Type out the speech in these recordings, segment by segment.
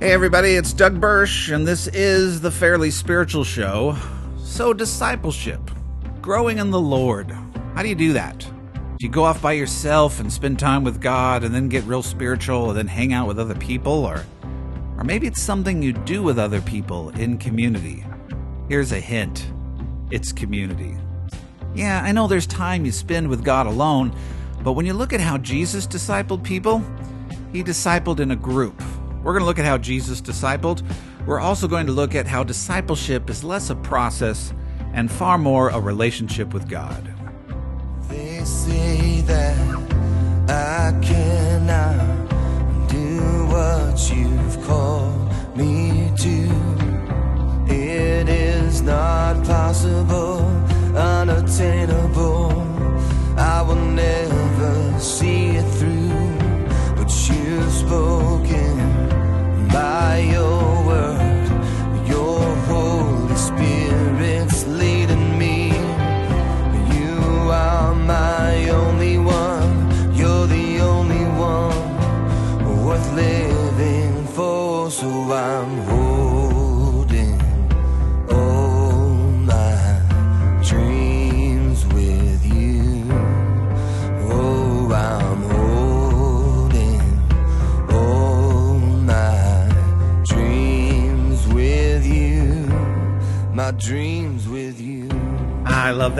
Hey, everybody, it's Doug Birch, and this is the Fairly Spiritual Show. So, discipleship, growing in the Lord. How do you do that? Do you go off by yourself and spend time with God and then get real spiritual and then hang out with other people? Or, or maybe it's something you do with other people in community. Here's a hint it's community. Yeah, I know there's time you spend with God alone, but when you look at how Jesus discipled people, he discipled in a group we're going to look at how Jesus discipled. We're also going to look at how discipleship is less a process and far more a relationship with God. They say that I cannot do what you've called me to. It is not possible, unattainable. I will never see it through, but you've spoken your word.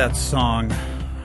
That song.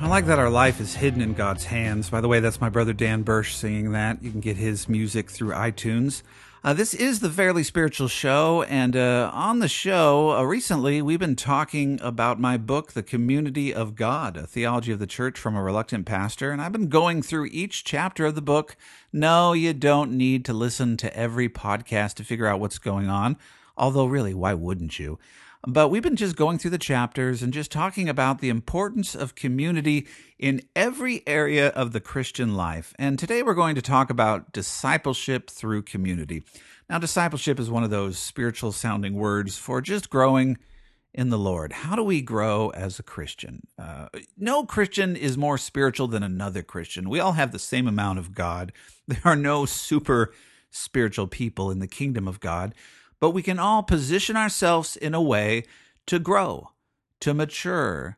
I like that our life is hidden in God's hands. By the way, that's my brother Dan Birch singing that. You can get his music through iTunes. Uh, this is the Fairly Spiritual Show, and uh, on the show uh, recently, we've been talking about my book, The Community of God, a theology of the church from a reluctant pastor. And I've been going through each chapter of the book. No, you don't need to listen to every podcast to figure out what's going on. Although, really, why wouldn't you? But we've been just going through the chapters and just talking about the importance of community in every area of the Christian life. And today we're going to talk about discipleship through community. Now, discipleship is one of those spiritual sounding words for just growing in the Lord. How do we grow as a Christian? Uh, no Christian is more spiritual than another Christian. We all have the same amount of God. There are no super spiritual people in the kingdom of God but we can all position ourselves in a way to grow, to mature,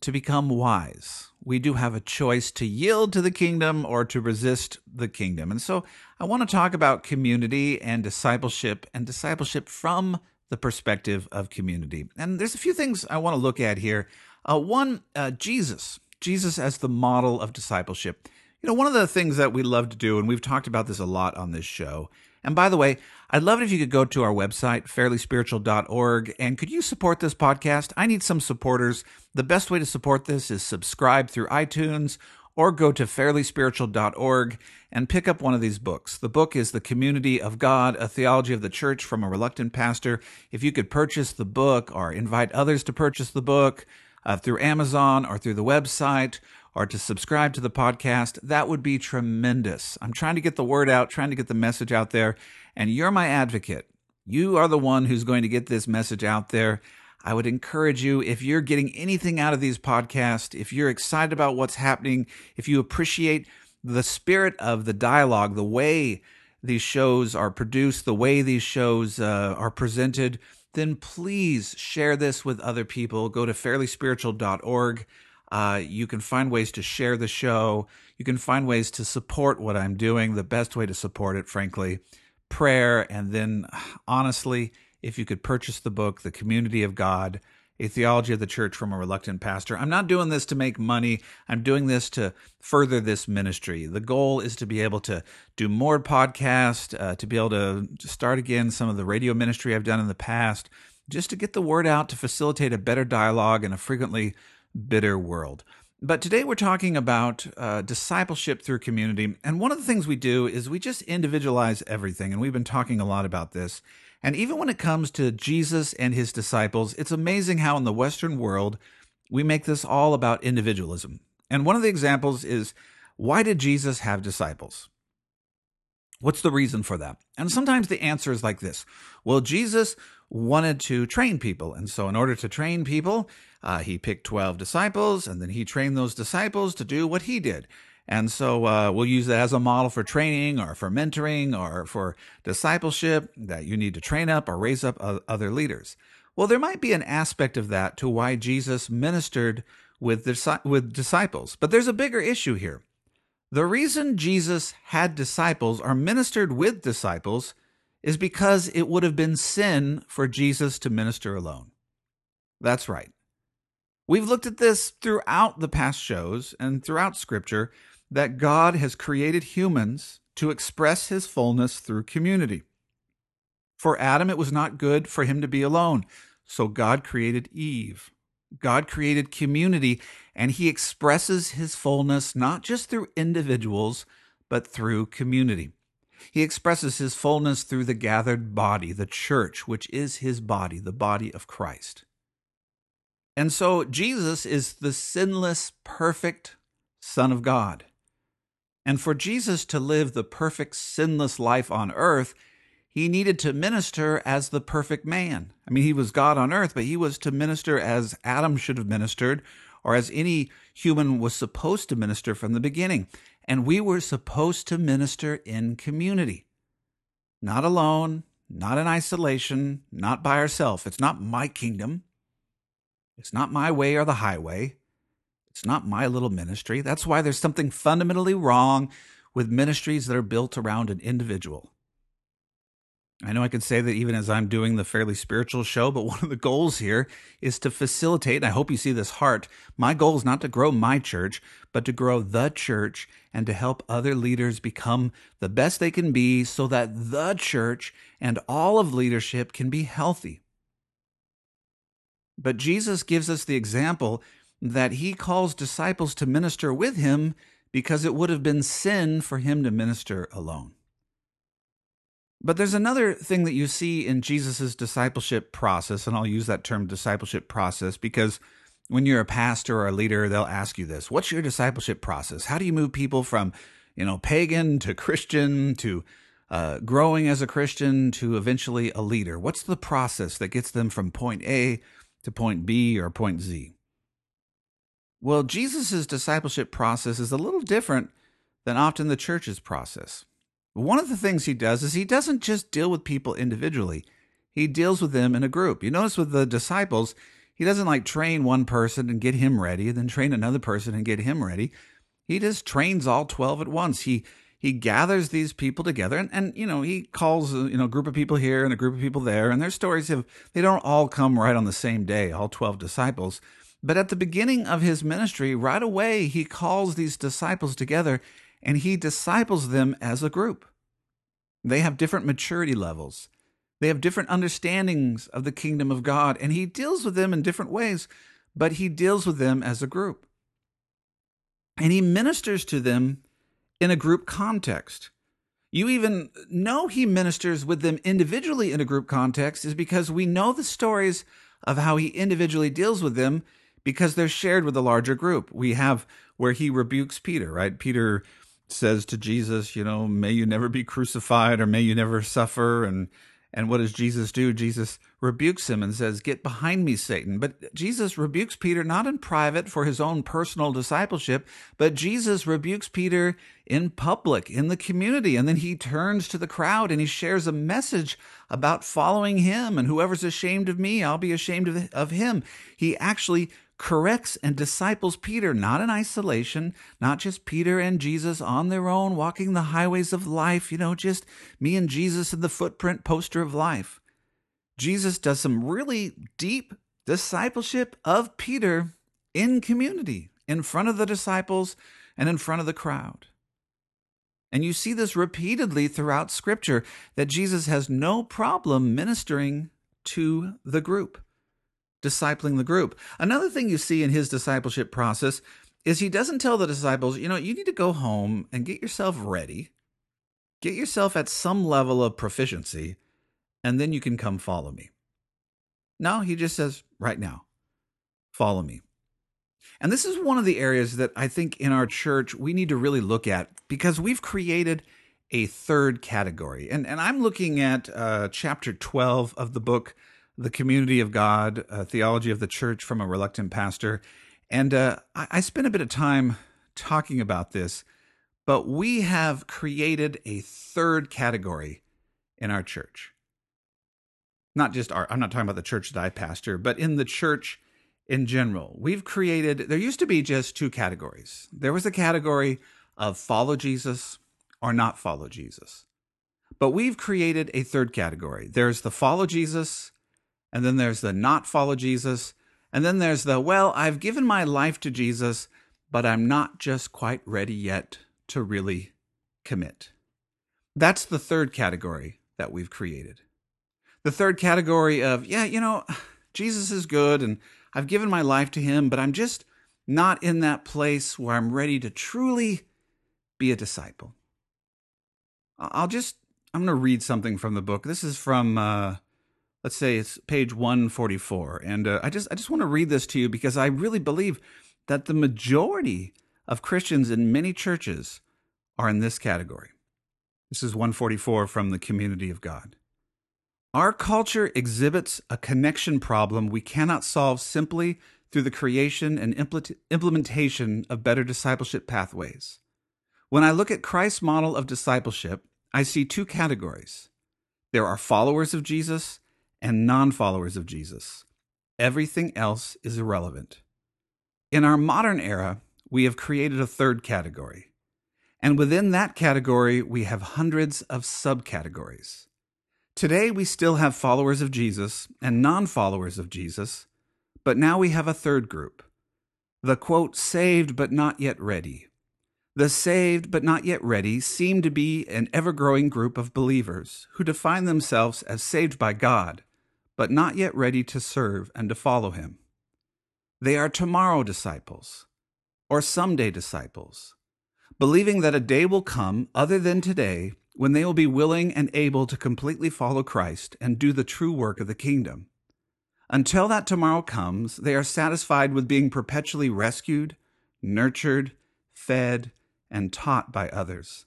to become wise. We do have a choice to yield to the kingdom or to resist the kingdom. And so I want to talk about community and discipleship and discipleship from the perspective of community. And there's a few things I want to look at here. Uh, one, uh, Jesus, Jesus as the model of discipleship. You know, one of the things that we love to do, and we've talked about this a lot on this show, and by the way, I'd love it if you could go to our website, fairlyspiritual.org, and could you support this podcast? I need some supporters. The best way to support this is subscribe through iTunes or go to fairlyspiritual.org and pick up one of these books. The book is The Community of God, A Theology of the Church from a Reluctant Pastor. If you could purchase the book or invite others to purchase the book uh, through Amazon or through the website, or to subscribe to the podcast, that would be tremendous. I'm trying to get the word out, trying to get the message out there, and you're my advocate. You are the one who's going to get this message out there. I would encourage you, if you're getting anything out of these podcasts, if you're excited about what's happening, if you appreciate the spirit of the dialogue, the way these shows are produced, the way these shows uh, are presented, then please share this with other people. Go to fairlyspiritual.org. Uh, you can find ways to share the show. You can find ways to support what I'm doing. The best way to support it, frankly, prayer. And then, honestly, if you could purchase the book, The Community of God, a theology of the church from a reluctant pastor. I'm not doing this to make money. I'm doing this to further this ministry. The goal is to be able to do more podcasts, uh, to be able to start again some of the radio ministry I've done in the past, just to get the word out to facilitate a better dialogue and a frequently bitter world. But today we're talking about uh, discipleship through community. And one of the things we do is we just individualize everything. And we've been talking a lot about this. And even when it comes to Jesus and his disciples, it's amazing how in the Western world we make this all about individualism. And one of the examples is why did Jesus have disciples? What's the reason for that? And sometimes the answer is like this Well, Jesus wanted to train people. And so, in order to train people, uh, he picked 12 disciples and then he trained those disciples to do what he did. And so uh, we'll use that as a model for training or for mentoring or for discipleship that you need to train up or raise up other leaders. Well, there might be an aspect of that to why Jesus ministered with, with disciples, but there's a bigger issue here. The reason Jesus had disciples or ministered with disciples is because it would have been sin for Jesus to minister alone. That's right. We've looked at this throughout the past shows and throughout Scripture that God has created humans to express his fullness through community. For Adam, it was not good for him to be alone, so God created Eve. God created community, and he expresses his fullness not just through individuals, but through community. He expresses his fullness through the gathered body, the church, which is his body, the body of Christ. And so Jesus is the sinless, perfect Son of God. And for Jesus to live the perfect, sinless life on earth, he needed to minister as the perfect man. I mean, he was God on earth, but he was to minister as Adam should have ministered, or as any human was supposed to minister from the beginning. And we were supposed to minister in community, not alone, not in isolation, not by ourselves. It's not my kingdom. It's not my way or the highway. It's not my little ministry. That's why there's something fundamentally wrong with ministries that are built around an individual. I know I can say that even as I'm doing the fairly spiritual show, but one of the goals here is to facilitate, and I hope you see this heart. My goal is not to grow my church, but to grow the church and to help other leaders become the best they can be so that the church and all of leadership can be healthy. But Jesus gives us the example that he calls disciples to minister with him because it would have been sin for him to minister alone. But there's another thing that you see in Jesus' discipleship process, and I'll use that term discipleship process because when you're a pastor or a leader, they'll ask you this What's your discipleship process? How do you move people from, you know, pagan to Christian to uh, growing as a Christian to eventually a leader? What's the process that gets them from point A to point B or point Z? Well, Jesus' discipleship process is a little different than often the church's process. One of the things he does is he doesn't just deal with people individually, he deals with them in a group. You notice with the disciples, he doesn't like train one person and get him ready, then train another person and get him ready. He just trains all 12 at once. He he gathers these people together and, and you know he calls uh, you know a group of people here and a group of people there and their stories have they don't all come right on the same day all 12 disciples but at the beginning of his ministry right away he calls these disciples together and he disciples them as a group. They have different maturity levels. They have different understandings of the kingdom of God, and he deals with them in different ways, but he deals with them as a group. And he ministers to them in a group context. You even know he ministers with them individually in a group context is because we know the stories of how he individually deals with them because they're shared with a larger group. We have where he rebukes Peter, right? Peter says to Jesus, you know, may you never be crucified or may you never suffer and and what does Jesus do? Jesus rebukes him and says, Get behind me, Satan. But Jesus rebukes Peter not in private for his own personal discipleship, but Jesus rebukes Peter in public, in the community. And then he turns to the crowd and he shares a message about following him. And whoever's ashamed of me, I'll be ashamed of, him. He actually corrects and disciples Peter, not in isolation, not just Peter and Jesus on their own, walking the highways of life, you know, just me and Jesus in the footprint poster of life. Jesus does some really deep discipleship of Peter in community, in front of the disciples and in front of the crowd. And you see this repeatedly throughout Scripture that Jesus has no problem ministering to the group discipling the group. Another thing you see in his discipleship process is he doesn't tell the disciples, you know, you need to go home and get yourself ready, get yourself at some level of proficiency, and then you can come follow me. No, he just says, right now, follow me. And this is one of the areas that I think in our church we need to really look at because we've created a third category. And, and I'm looking at uh, chapter 12 of the book the community of God, theology of the church from a reluctant pastor. And uh, I, I spent a bit of time talking about this But we have created a third category in our church. Not just our, I'm not talking about the church that I pastor, but in the church in general. We've created, there used to be just two categories. There was a category of follow Jesus or not follow Jesus. But we've created a third category. There's the follow Jesus, and then there's the not follow Jesus, and then there's the, well, I've given my life to Jesus, but I'm not just quite ready yet to really commit. That's the third category that we've created. The third category of, yeah, you know, Jesus is good and I've given my life to him, but I'm just not in that place where I'm ready to truly be a disciple. I'll just, I'm going to read something from the book. This is from, uh, let's say it's page 144. And uh, I just, I just want to read this to you because I really believe that the majority of Christians in many churches are in this category. This is 144 from the community of God. Our culture exhibits a connection problem we cannot solve simply through the creation and implementation of better discipleship pathways. When I look at Christ's model of discipleship, I see two categories. There are followers of Jesus and non followers of Jesus. Everything else is irrelevant. In our modern era, we have created a third category. And within that category, we have hundreds of subcategories. Today, we still have followers of Jesus and non followers of Jesus, but now we have a third group the quote, saved but not yet ready. The saved but not yet ready seem to be an ever growing group of believers who define themselves as saved by God, but not yet ready to serve and to follow Him. They are tomorrow disciples or someday disciples, believing that a day will come other than today when they will be willing and able to completely follow Christ and do the true work of the kingdom. Until that tomorrow comes, they are satisfied with being perpetually rescued, nurtured, fed, and taught by others.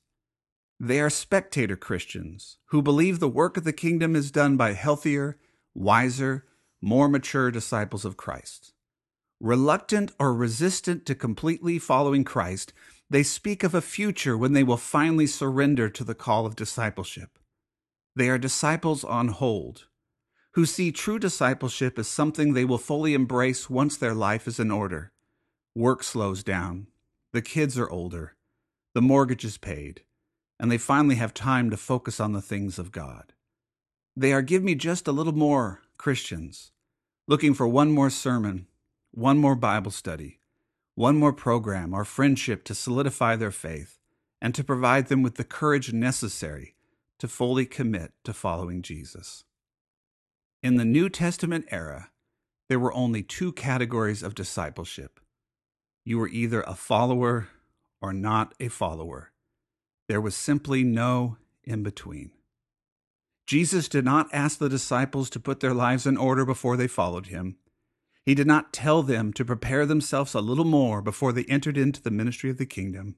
They are spectator Christians who believe the work of the kingdom is done by healthier, wiser, more mature disciples of Christ. Reluctant or resistant to completely following Christ, they speak of a future when they will finally surrender to the call of discipleship. They are disciples on hold, who see true discipleship as something they will fully embrace once their life is in order. Work slows down, the kids are older, the mortgage is paid, and they finally have time to focus on the things of God. They are give me just a little more Christians, looking for one more sermon, one more Bible study, one more program or friendship to solidify their faith and to provide them with the courage necessary to fully commit to following Jesus. In the New Testament era, there were only two categories of discipleship. You were either a follower or not a follower. There was simply no in between. Jesus did not ask the disciples to put their lives in order before they followed him. He did not tell them to prepare themselves a little more before they entered into the ministry of the kingdom.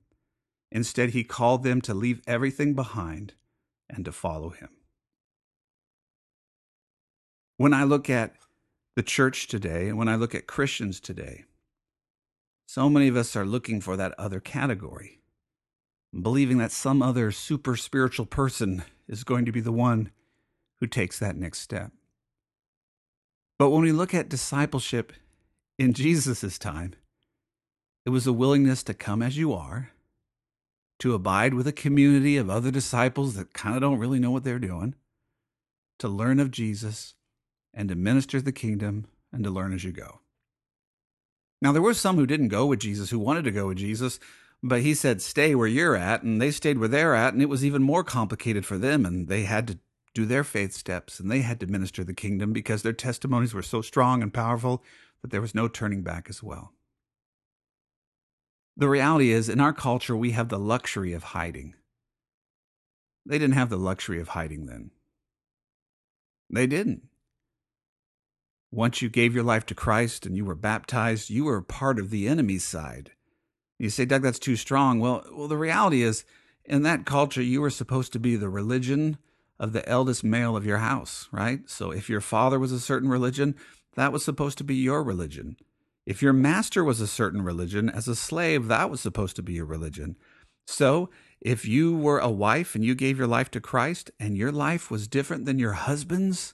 Instead, he called them to leave everything behind and to follow him. When I look at the church today and when I look at Christians today, so many of us are looking for that other category, believing that some other super spiritual person is going to be the one who takes that next step. But when we look at discipleship in Jesus' time, it was a willingness to come as you are, to abide with a community of other disciples that kind of don't really know what they're doing, to learn of Jesus, and to minister the kingdom and to learn as you go. Now, there were some who didn't go with Jesus, who wanted to go with Jesus, but he said, stay where you're at, and they stayed where they're at, and it was even more complicated for them, and they had to do their faith steps, and they had to minister the kingdom because their testimonies were so strong and powerful that there was no turning back as well. The reality is, in our culture, we have the luxury of hiding. They didn't have the luxury of hiding then. They didn't. Once you gave your life to Christ and you were baptized, you were part of the enemy's side. You say, Doug, that's too strong. Well, well, the reality is, in that culture, you were supposed to be the religion of the eldest male of your house, right? So if your father was a certain religion, that was supposed to be your religion. If your master was a certain religion, as a slave, that was supposed to be your religion. So, if you were a wife and you gave your life to Christ and your life was different than your husband's,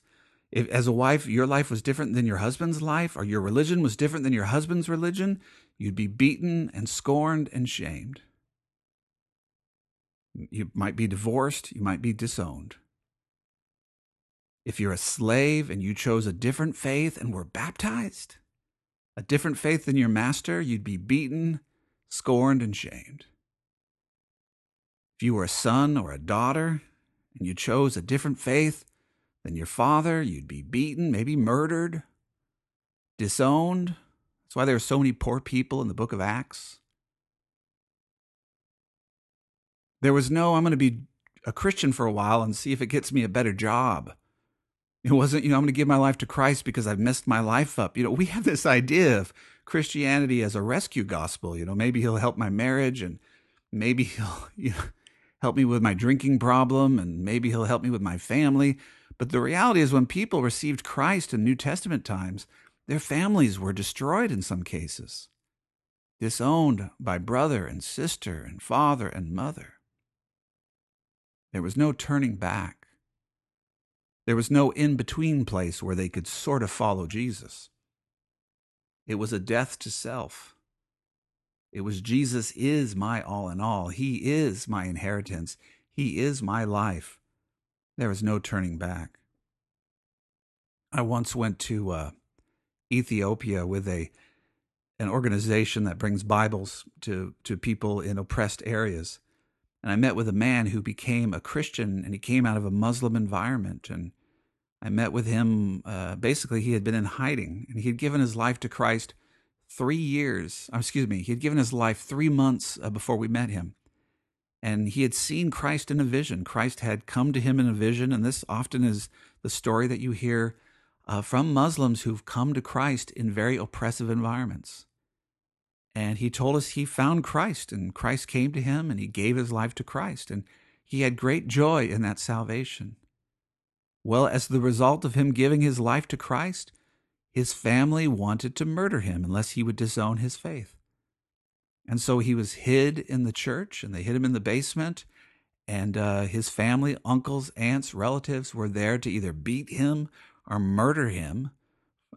if as a wife your life was different than your husband's life or your religion was different than your husband's religion, you'd be beaten and scorned and shamed. You might be divorced, you might be disowned. If you're a slave and you chose a different faith and were baptized, a different faith than your master, you'd be beaten, scorned, and shamed. If you were a son or a daughter and you chose a different faith than your father, you'd be beaten, maybe murdered, disowned. That's why there are so many poor people in the book of Acts. There was no, I'm going to be a Christian for a while and see if it gets me a better job. It wasn't, you know, I'm going to give my life to Christ because I've messed my life up. You know, we have this idea of Christianity as a rescue gospel. You know, maybe he'll help my marriage and maybe he'll you know, help me with my drinking problem and maybe he'll help me with my family. But the reality is, when people received Christ in New Testament times, their families were destroyed in some cases, disowned by brother and sister and father and mother. There was no turning back. There was no in between place where they could sort of follow Jesus. It was a death to self. It was Jesus is my all in all. He is my inheritance. He is my life. There was no turning back. I once went to uh, Ethiopia with a an organization that brings Bibles to to people in oppressed areas and I met with a man who became a Christian and he came out of a Muslim environment. And I met with him. Uh, basically, he had been in hiding and he had given his life to Christ three years. Uh, excuse me, he had given his life three months uh, before we met him. And he had seen Christ in a vision. Christ had come to him in a vision. And this often is the story that you hear uh, from Muslims who've come to Christ in very oppressive environments. And he told us he found Christ and Christ came to him and he gave his life to Christ. And he had great joy in that salvation. Well, as the result of him giving his life to Christ, his family wanted to murder him unless he would disown his faith. And so he was hid in the church and they hid him in the basement. And uh, his family, uncles, aunts, relatives were there to either beat him or murder him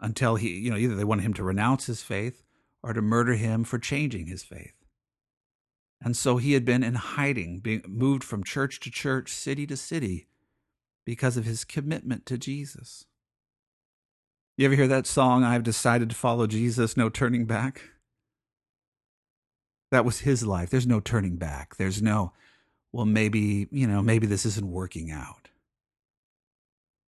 until he, you know, either they wanted him to renounce his faith or to murder him for changing his faith. And so he had been in hiding, being moved from church to church, city to city, because of his commitment to Jesus. You ever hear that song, I've decided to follow Jesus, no turning back? That was his life. There's no turning back. There's no, well, maybe, you know, maybe this isn't working out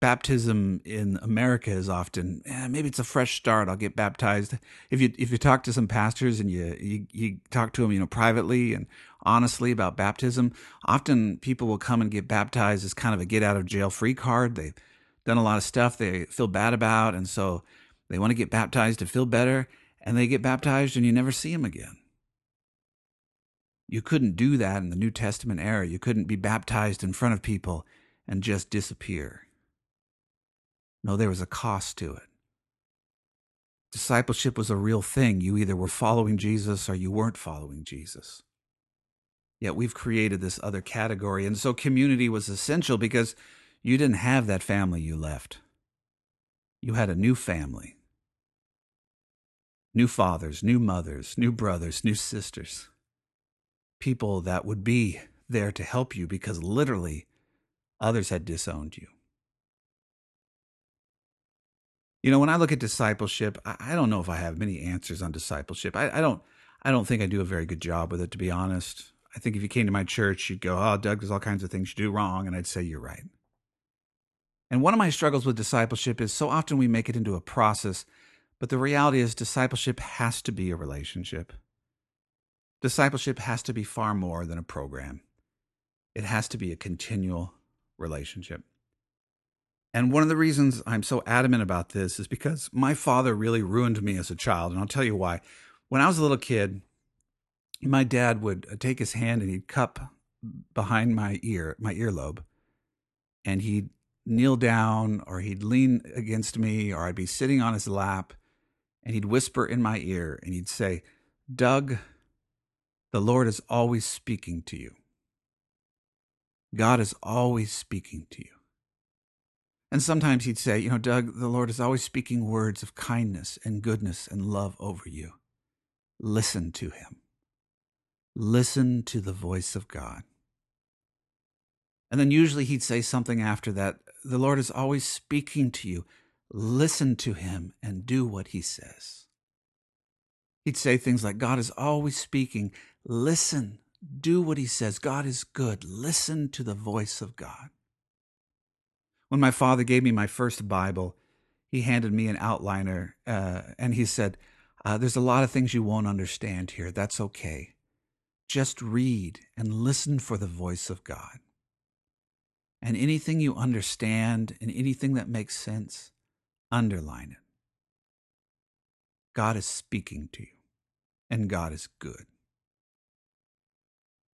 baptism in America is often eh, maybe it's a fresh start. I'll get baptized. If you if you talk to some pastors and you, you you talk to them, you know, privately and honestly about baptism, often people will come and get baptized as kind of a get out of jail free card. They've done a lot of stuff they feel bad about, and so they want to get baptized to feel better, and they get baptized and you never see them again. You couldn't do that in the New Testament era. You couldn't be baptized in front of people and just disappear. No, there was a cost to it. Discipleship was a real thing. You either were following Jesus or you weren't following Jesus. Yet we've created this other category. And so community was essential because you didn't have that family you left. You had a new family new fathers, new mothers, new brothers, new sisters, people that would be there to help you because literally others had disowned you. You know, when I look at discipleship, I, don't know if I have many answers on discipleship. I, I don't. I don't think I do a very good job with it, to be honest. I think if you came to my church, you'd go, "Oh, Doug, there's all kinds of things you do wrong," and I'd say you're right. And one of my struggles with discipleship is so often we make it into a process, but the reality is discipleship has to be a relationship. Discipleship has to be far more than a program. It has to be a continual relationship. And one of the reasons I'm so adamant about this is because my father really ruined me as a child. And I'll tell you why. When I was a little kid, my dad would uh, take his hand and he'd cup behind my ear, my earlobe, and he'd kneel down or he'd lean against me or I'd be sitting on his lap and he'd whisper in my ear and he'd say, Doug, The Lord is always speaking to you. God is always speaking to you. And sometimes he'd say, You know, Doug, the Lord is always speaking words of kindness and goodness and love over you. Listen to him. Listen to the voice of God. And then usually he'd say something after that The Lord is always speaking to you. Listen to him and do what he says. He'd say things like, God is always speaking. Listen, do what he says. God is good. Listen to the voice of God. When my father gave me my first Bible, he handed me an outliner uh, and he said, uh, There's a lot of things you won't understand here. That's okay. Just read and listen for the voice of God. And anything you understand and anything that makes sense, underline it. God is speaking to you, and God is good.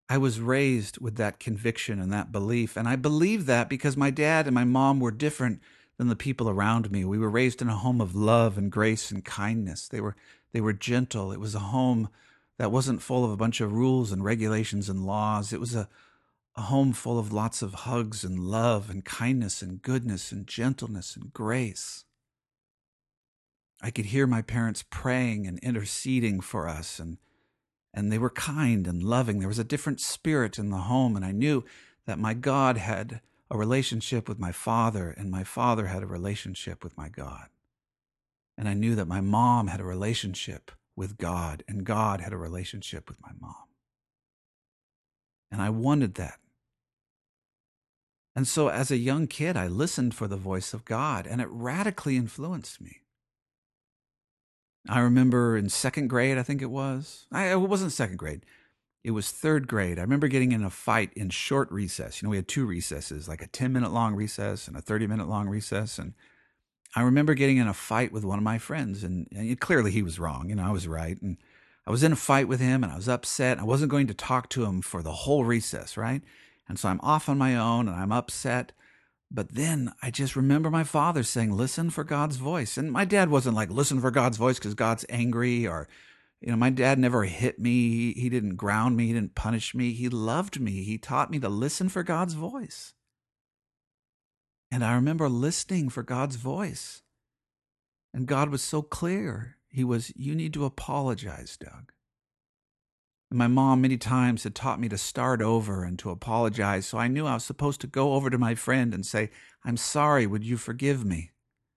I was raised with that conviction and that belief. And I believe that because my dad and my mom were different than the people around me. We were raised in a home of love and grace and kindness. They were they were gentle. It was a home that wasn't full of a bunch of rules and regulations and laws. It was a, a home full of lots of hugs and love and kindness and goodness and gentleness and grace. I could hear my parents praying and interceding for us and and they were kind and loving. There was a different spirit in the home, and I knew that my God had a relationship with my father, and my father had a relationship with my God. And I knew that my mom had a relationship with God, and God had a relationship with my mom. And I wanted that. And so, as a young kid, I listened for the voice of God, and it radically influenced me. I remember in second grade, I think it was. I, it wasn't second grade. It was third grade. I remember getting in a fight in short recess. You know, we had two recesses, like a 10 minute long recess and a 30 minute long recess. And I remember getting in a fight with one of my friends, and, and clearly he was wrong. You know, I was right. And I was in a fight with him and I was upset. I wasn't going to talk to him for the whole recess, right? And so I'm off on my own and I'm upset. But then I just remember my father saying, listen for God's voice. And my dad wasn't like, listen for God's voice because God's angry or, you know, my dad never hit me. He didn't ground me. He didn't punish me. He loved me. He taught me to listen for God's voice. And I remember listening for God's voice. And God was so clear. He was, you need to apologize, Doug. And my mom many times had taught me to start over and to apologize, so I knew I was supposed to go over to my friend and say, I'm sorry, would you forgive me?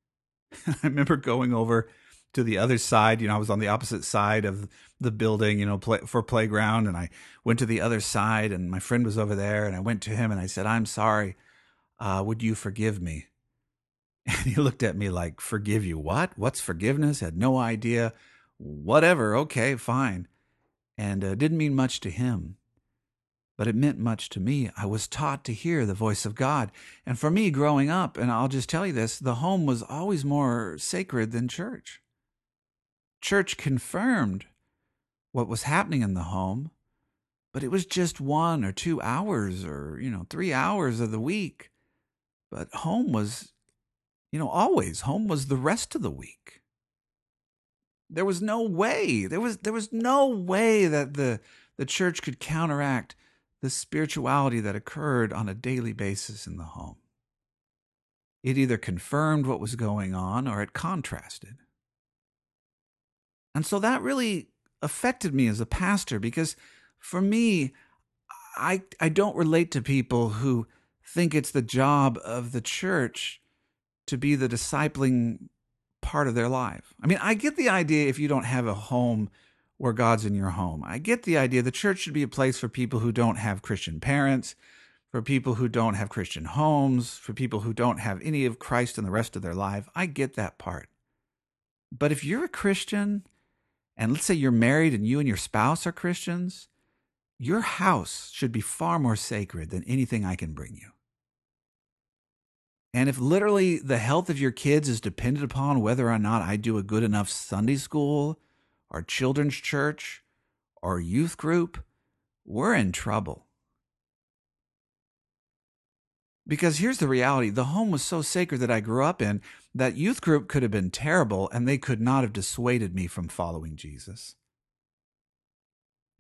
I remember going over to the other side. You know, I was on the opposite side of the building, you know, play, for playground, and I went to the other side, and my friend was over there, and I went to him and I said, I'm sorry, uh, would you forgive me? And he looked at me like, Forgive you what? What's forgiveness? Had no idea. Whatever. Okay, fine and uh, didn't mean much to him. But it meant much to me. I was taught to hear the voice of God. And for me, growing up, and I'll just tell you this the home was always more sacred than church. Church confirmed what was happening in the home, but it was just one or two hours or, you know, three hours of the week. But home was, you know, always, home was the rest of the week. There was no way. There was there was no way that the the church could counteract the spirituality that occurred on a daily basis in the home. It either confirmed what was going on or it contrasted. And so that really affected me as a pastor because for me, I, I don't relate to people who think it's the job of the church to be the discipling part of their life. I mean, I get the idea if you don't have a home where God's in your home. I get the idea the church should be a place for people who don't have Christian parents, for people who don't have Christian homes, for people who don't have any of Christ in the rest of their life. I get that part. But if you're a Christian, and let's say you're married and you and your spouse are Christians, your house should be far more sacred than anything I can bring you. And if literally the health of your kids is dependent upon whether or not I do a good enough Sunday school or children's church or youth group, we're in trouble. Because here's the reality the home was so sacred that I grew up in that youth group could have been terrible and they could not have dissuaded me from following Jesus.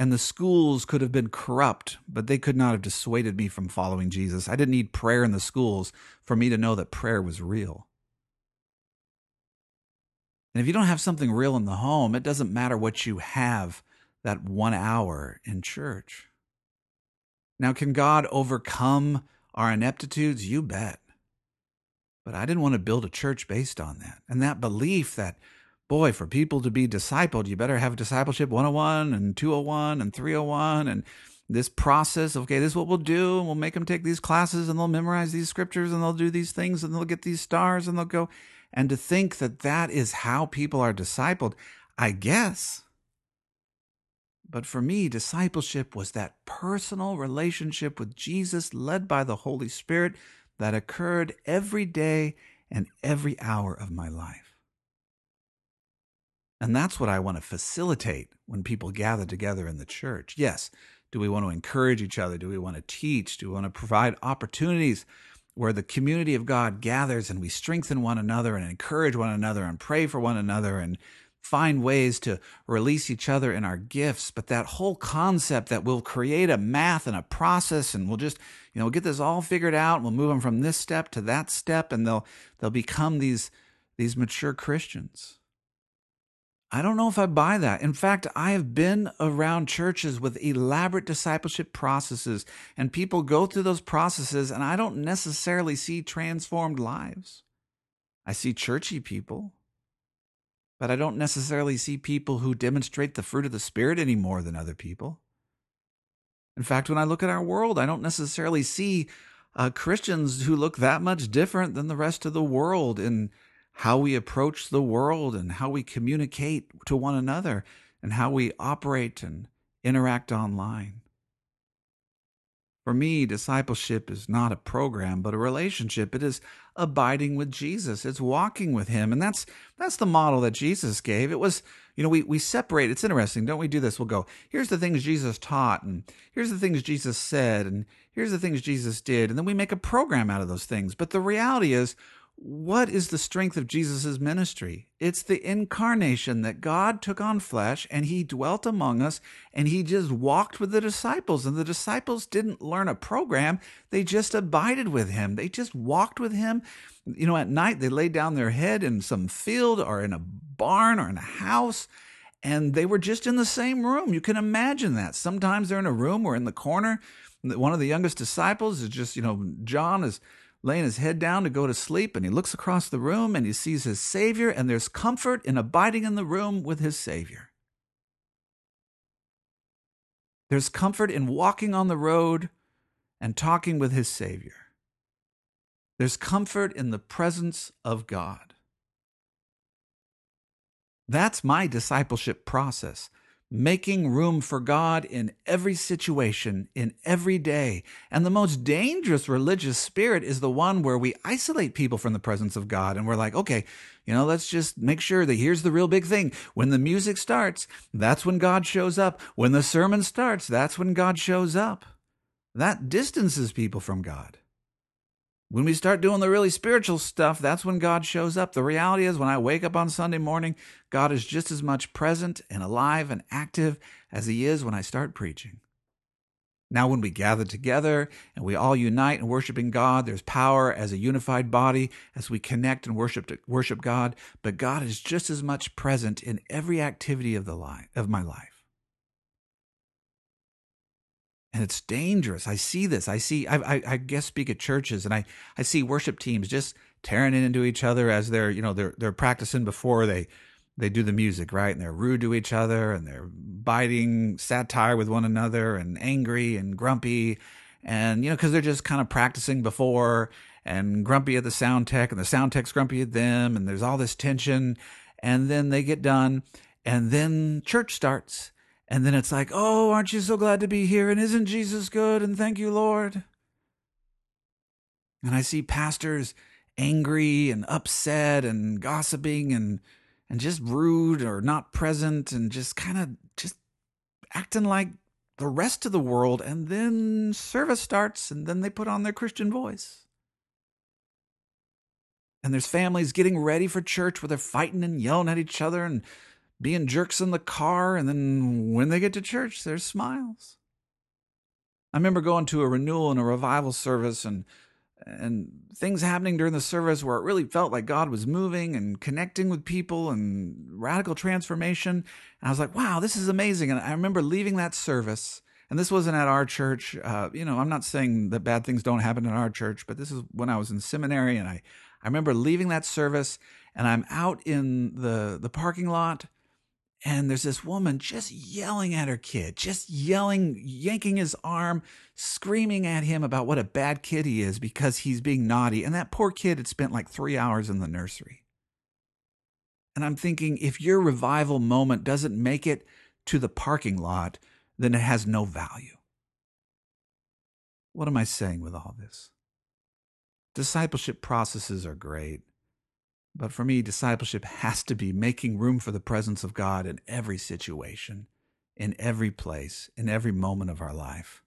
And the schools could have been corrupt, but they could not have dissuaded me from following Jesus. I didn't need prayer in the schools for me to know that prayer was real. And if you don't have something real in the home, it doesn't matter what you have that one hour in church. Now, can God overcome our ineptitudes? You bet. But I didn't want to build a church based on that. And that belief that, boy, for people to be discipled, you better have discipleship 101 and 201 and 301 and this process. Okay, this is what we'll do. And we'll make them take these classes and they'll memorize these scriptures and they'll do these things and they'll get these stars and they'll go. And to think that that is how people are discipled, I guess. But for me, discipleship was that personal relationship with Jesus led by the Holy Spirit that occurred every day and every hour of my life. And that's what I want to facilitate when people gather together in the church. Yes, do we want to encourage each other? Do we want to teach? Do we want to provide opportunities where the community of God gathers and we strengthen one another and encourage one another and pray for one another and find ways to release each other in our gifts but that whole concept that we'll create a math and a process and we'll just you know we'll get this all figured out and we'll move them from this step to that step and they'll they'll become these these mature christians I don't know if I buy that. In fact, I have been around churches with elaborate discipleship processes, and people go through those processes, and I don't necessarily see transformed lives. I see churchy people, but I don't necessarily see people who demonstrate the fruit of the Spirit any more than other people. In fact, when I look at our world, I don't necessarily see uh, Christians who look that much different than the rest of the world in how we approach the world and how we communicate to one another and how we operate and interact online. For me, discipleship is not a program, but a relationship. It is abiding with Jesus. It's walking with him. And that's that's the model that Jesus gave. It was, you know, we, we separate. It's interesting, don't we do this? We'll go, here's the things Jesus taught, and here's the things Jesus said, and here's the things Jesus did. And then we make a program out of those things. But the reality is what is the strength of Jesus' ministry? It's the incarnation that God took on flesh and he dwelt among us and he just walked with the disciples. And the disciples didn't learn a program, they just abided with him. They just walked with him. You know, at night they laid down their head in some field or in a barn or in a house and they were just in the same room. You can imagine that. Sometimes they're in a room or in the corner. One of the youngest disciples is just, you know, John is laying his head down to go to sleep, and he looks across the room and he sees his Savior, and there's comfort in abiding in the room with his Savior. There's comfort in walking on the road and talking with his Savior. There's comfort in the presence of God. That's my discipleship process making room for God in every situation, in every day. And the most dangerous religious spirit is the one where we isolate people from the presence of God and we're like, okay, you know, let's just make sure that here's the real big thing. When the music starts, that's when God shows up. When the sermon starts, that's when God shows up. That distances people from God. When we start doing the really spiritual stuff, that's when God shows up. The reality is, when I wake up on Sunday morning, God is just as much present and alive and active as He is when I start preaching. Now, when we gather together and we all unite in worshiping God, there's power as a unified body as we connect and worship worship God. But God is just as much present in every activity of the life of my life and it's dangerous. I see this. I see. I, I, I guess speak at churches, and I, I see worship teams just tearing into each other as they're you know they're they're practicing before they they do the music right, and they're rude to each other, and they're biting satire with one another, and angry and grumpy, and you know because they're just kind of practicing before and grumpy at the sound tech, and the sound tech's grumpy at them, and there's all this tension, and then they get done, and then church starts and then it's like, oh, aren't you so glad to be here? And isn't Jesus good? And thank you, Lord. And I see pastors angry and upset and gossiping and and just rude or not present and just kind of just acting like the rest of the world and then service starts and then they put on their Christian voice. And there's families getting ready for church where they're fighting and yelling at each other and being jerks in the car, and then when they get to church, there's smiles. I remember going to a renewal and a revival service and and things happening during the service where it really felt like God was moving and connecting with people and radical transformation. And I was like, wow, this is amazing. And I remember leaving that service, and this wasn't at our church. Uh, you know, I'm not saying that bad things don't happen in our church, but this is when I was in seminary, and I, I remember leaving that service, and I'm out in the the parking lot and there's this woman just yelling at her kid, just yelling, yanking his arm, screaming at him about what a bad kid he is because he's being naughty. And that poor kid had spent like three hours in the nursery. And I'm thinking, if your revival moment doesn't make it to the parking lot, then it has no value. What am I saying with all this? Discipleship processes are great. But for me, discipleship has to be making room for the presence of God in every situation, in every place, in every moment of our life.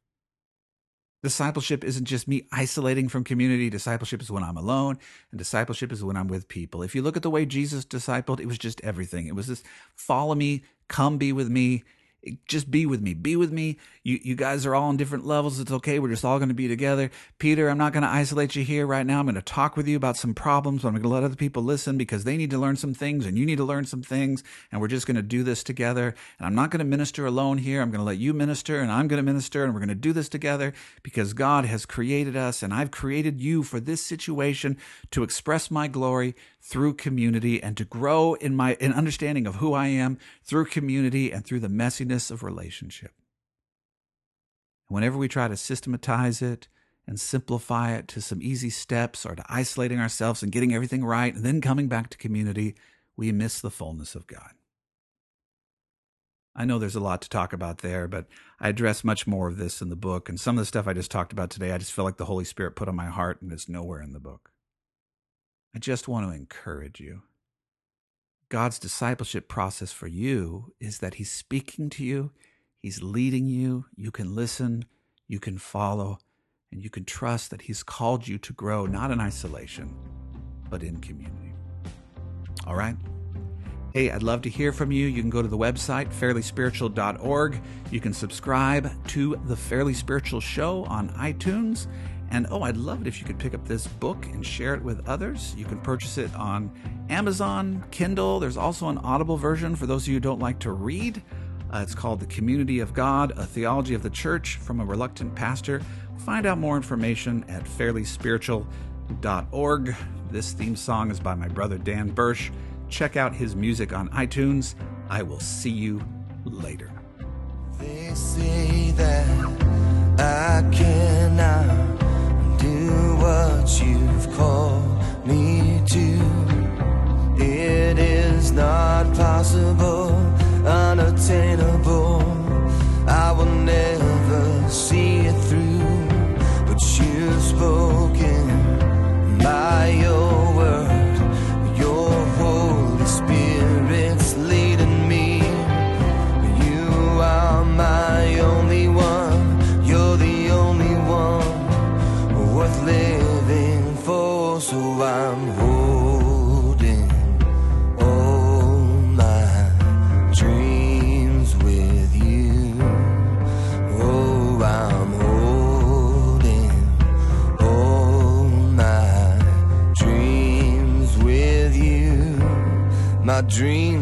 Discipleship isn't just me isolating from community. Discipleship is when I'm alone, and discipleship is when I'm with people. If you look at the way Jesus discipled, it was just everything. It was this follow me, come be with me just be with me be with me. You you guys are all on different levels. It's okay. We're just all going to be together. Peter i'm not going to isolate you here right now. I'm going to talk with you about some problems i'm going to let other people listen because they need to learn some things and you need to learn some things and we're just going to do this together. And i'm not going to minister alone here. I'm going to let you minister and i'm going to minister and we're going to do this together because god has created us and i've created you for this situation to express my glory through community and to grow in my in understanding of who I am through community and through the messiness of relationship. Whenever we try to systematize it and simplify it to some easy steps or to isolating ourselves and getting everything right and then coming back to community, we miss the fullness of God. I know there's a lot to talk about there, but I address much more of this in the book. And some of the stuff I just talked about today, I just feel like the Holy Spirit put on my heart and it's nowhere in the book. I just want to encourage you. God's discipleship process for you is that He's speaking to you, He's leading you. You can listen, you can follow, and you can trust that He's called you to grow not in isolation, but in community. All right? Hey, I'd love to hear from you. You can go to the website, fairlyspiritual.org. You can subscribe to The Fairly Spiritual Show on iTunes. And oh, I'd love it if you could pick up this book and share it with others. You can purchase it on Amazon, Kindle. There's also an Audible version for those of you who don't like to read. Uh, it's called The Community of God, A Theology of the Church from a Reluctant Pastor. Find out more information at fairlyspiritual.org. This theme song is by my brother Dan Bursch. Check out his music on iTunes. I will see you later. They say that I cannot dreams